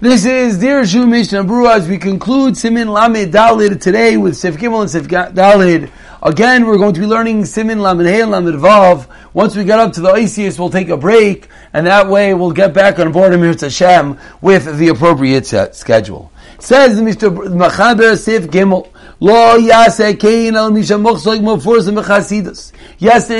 This is Dirshu Mishnah Berurah as we conclude Simin Lamed Dalid today with Sif Gimel and Sif Dalid. Again, we're going to be learning Simin Lamed Hey and Lamed Vav. Once we get up to the Isis, we'll take a break, and that way we'll get back on board Amir Hashem with the appropriate schedule. Says Mr. Machaber Sif Gimel. Yesterday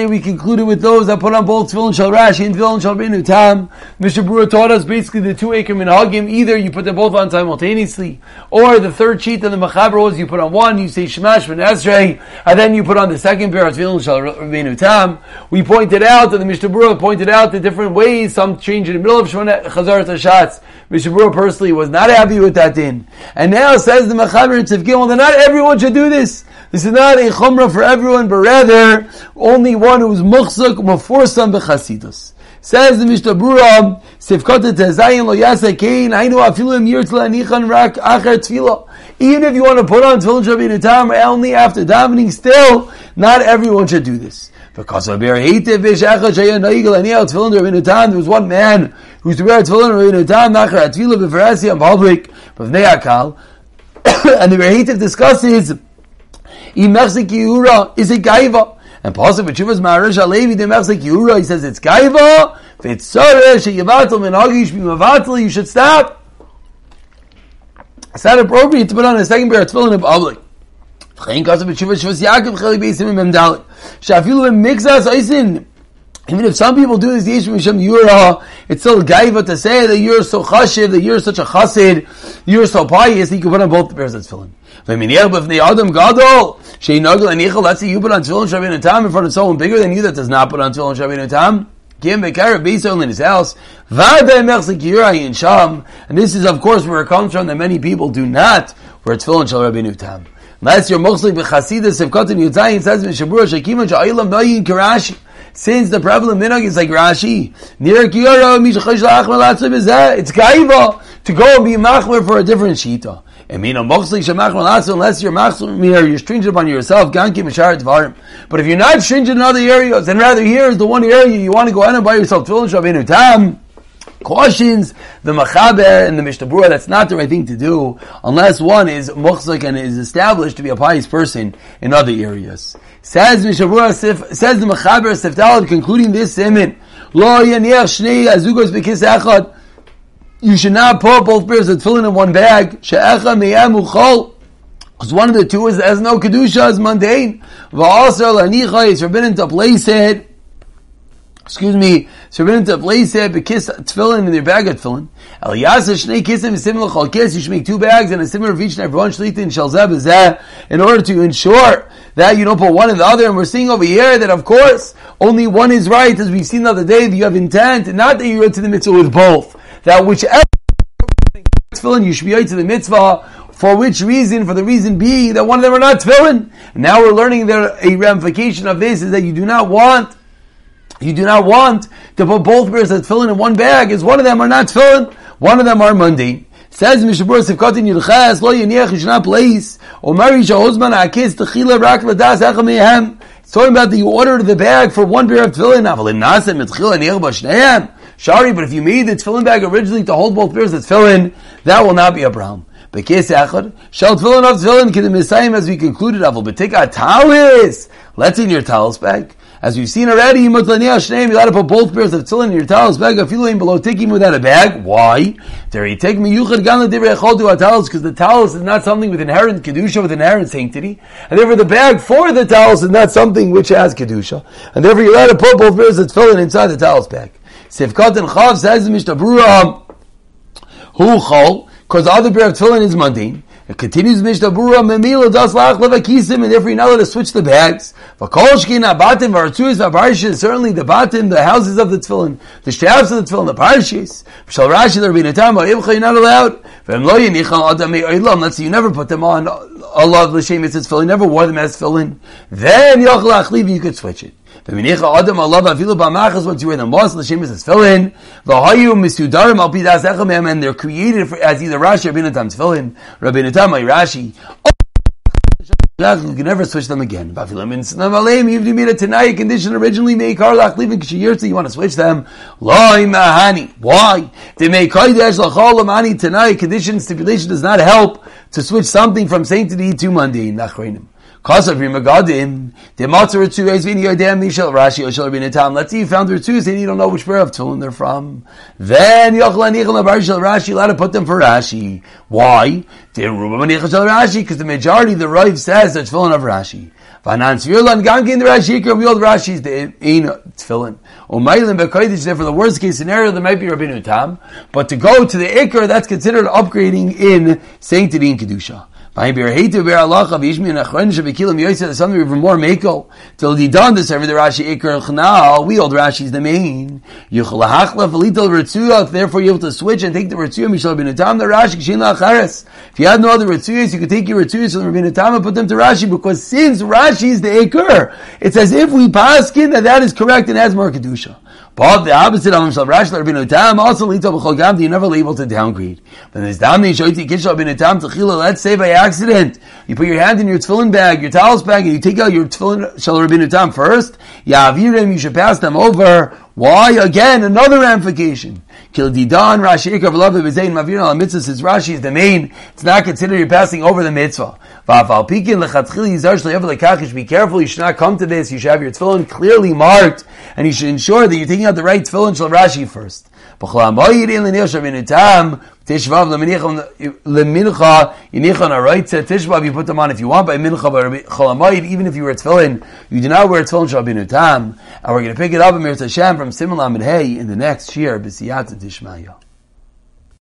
we concluded with those that put on both tefillin shal Rashi and tefillin shal Benu Tam. Mishnah Berurah taught us basically the two acre minhagim. Either you put them both on simultaneously, or the third sheet of the mechaber was you put on one, you say Shemash ben Esrei, and then you put on the second pair of tefillin shal Benu Tam. We pointed out, that the Mishnah Berurah pointed out the different ways. Some change in the middle of Shemona Chazar Tashatz. Mishnah Berurah personally was not happy with that din. And now says the mechaber in Tzivkim, well, not everyone everyone should do this. This is not a chumrah for everyone, but rather only one who is muchzak maforsam bechasidus. Says the Mishnah Berurah, Sifkota tezayin lo yasa kein, hainu afilu im yirtla anichan rak acher tefillah. Even if you want to put on tefillin shabbat tam only after davening, still, not everyone should do this. Because of Ber Hatev Vishachah Shaya Noigel Aniyah Tefillin Rabbeinu Tam, there was one man who used to wear Tefillin Rabbeinu Tam, Nachar Atfilah B'Farasi in public, B'Vnei Akal, and the Rehitiv discusses Imechzik Yura is it Gaiva. And possibly Chivas Maharash Alevi the Imechzik Yura, he says it's Gaiva. If it's Sarah, Sheyivatel Menagish Bimavatel, you should stop. It's not appropriate to put on a second pair of tefillin in public. Chayin Kasav Chivas Shivas Yaakov Chali Beisim Mem Dalit. Shafilu Mixas Aisin. Even if some people do this Yeshu Misham Yura, uh, it's still gaiva to say that you're so chashiv, that you're such a chassid, you're so pious, that you can put on both the pairs of tefillin. Let's say you put on tefillin Shabbat Tam in front of someone bigger than you that does not put on tefillin Shabbat Tam. Kim Bekara Beisol in his house. And this is of course where it comes from that many people do not wear tefillin Shal Rabbeinu year, mostly b'chasidus of Katan Yudzayin says in Shabura Shekima Sha'ilam Noyin Karashi. Since the prevalent minhag is like Rashi, it's gaiva to go and be machmer for a different shita. Unless you're machmer, you're stringent upon yourself. But if you're not stringent in other areas, then rather here is the one area you want to go out and buy yourself. Tam cautions the Machaber and the Mishnah Berurah that's not the right thing to do unless one is muchzik and is established to be a pious person in other areas. Says Mishnah Berurah, says the Machaber concluding this statement, Lo shnei. You should not put both pairs of tefillin in one bag. She'echa meyam uchol. Because one of the two is as no kedusha is mundane. Va'asar lanicha is forbidden to place it excuse me, to place it, eh, kiss tefillin in their bag of tefillin. Yasa shnei kisim similar chol kiss, you should make two bags and a similar of each and every one shlita in shalzeh in order to ensure that you don't put one in the other. And we're seeing over here that of course, only one is right, as we've seen the other day, that you have intent, not that you're to the mitzvah with both. That whichever tefillin, you should be to the mitzvah, for which reason? For the reason being that one of them are not tefillin. Now we're learning that a ramification of this is that you do not want you do not want to put both pairs of tefillin in one bag, as one of them are not tefillin, one of them are mundane. Says Mishabur Sifkat in Yilchas, lo should not place, or marry Shahozman Akis, Techila Rak Ladas Echamehem. It's talking about that you ordered the bag for one pair of tefillin, Aval in Nasem, Etchila Niach Bashnehem. Sorry, but if you made the tefillin bag originally to hold both pairs of tefillin, that will not be a problem. Bekes Echad, Shal tefillin of tefillin, Kedim Misayim, as we concluded, Aval, but take a talis. Let's in your towels bag. As we've seen already, you got to put both pairs of tefillin in your talis bag. Feeling below taking without a bag. Why? There you take me yuchad gan because the talis is not something with inherent kedusha, with inherent sanctity, and therefore the bag for the talis is not something which has kedusha, and therefore you're allowed to put both pairs of tefillin inside the talis bag. Sifkat and Chav says the Mishnah Berurah, who chol because the other pair of tefillin is mundane. It continues Mishnah Bura Memila das lach levakisim, and therefore you're not allowed to switch the bags. Vakolshkin abatim vartuis vaparshis. Certainly the batim, the houses of the tefillin, the shafts of the tefillin, the parshis. Shal Rashi the Rabbeinu Tam Ibcha you're not allowed. V'em lo yinichal adam me'olam. Let's say you never put them on. Allah l'shem it's tefillin. Never wore them as tefillin. Then yochel achliv you could switch it. Adam Allah afilu b'amachas once you wear them most l'shem is tefillin. V'hayu misudarim al pidas echamem and they're created for, as either Rashi or Rabbeinu Tam tefillin. Rabbeinu Tam Rashi. You can never switch them again. Even if you made a Tanai condition originally, make Karlach leaving Kishiyirta, you want to switch them. Loi Mahani. Why? They make Kaidesh Lachol Mahani Tanai condition stipulation does not help to switch something from sanctity to mundane. Nachrenim. Kasav Rimagadim, the Matzah two is Vini Yodem Mishal Rashi Oshal Rabbeinu Tam. Let's see you found there two, and you don't know which pair of tefillin they're from. Then Yochel Anichel Abarishal Rashi, allowed to put them for Rashi. Why? The Rubam Anichel Rashi, because the majority, of the Rav says that tefillin of Rashi. Vanan Tzvirlan Gankin the Rashi all the Rashi's the Ein tefillin. Umaylim Bekoidish, therefore the worst case scenario, there might be Rabbeinu Tam, but to go to the Ikar, that's considered upgrading in sanctity and Kedusha. Something even more. Till done this every the Rashi Iker we Rashi's the main. Therefore you have to switch and take the Ritzuya Mishal bin Tam the Rashi Kshin Lachares. If you had no other Ritzuyas, you could take your Ritzuyas from Rabbeinu Tam and put them to Rashi because since Rashi is the Iker, it's as if we paskin that that is correct and has more Kedusha. But the opposite of himself, Rashi Rabbeinu Tam also leads to B'chol Gam, you're never able to downgrade. But there's Damni Shoiti Kishal Rabbeinu Tam Techila, let's say by accident, you put your hand in your tefillin bag, your towels bag, and you take out your tefillin Shal Rabbeinu Tam first, Yavirim, you should pass them over. Why? Again, another ramification. Kil Didan, Rashi Ikav Love Bezain Mavir al Mitzvah says Rashi is the main. It's not considered you're passing over the mitzvah. Va'afal Pikin Lechatchil Yizar Shleyav Lekachish. Be careful, you should not come to this. You should have your tefillin clearly marked, and you should ensure that you're taking out the right tefillin Shal Rashi first. Tishvav lemincha yinicha on a right Tishvav you put them on if you want by mincha but cholamayid even if you wear tefillin you do not wear tefillin shabinu and we're going to pick it up in Hashem from Simulam and Hey in the next year b'siyata Tishmaya.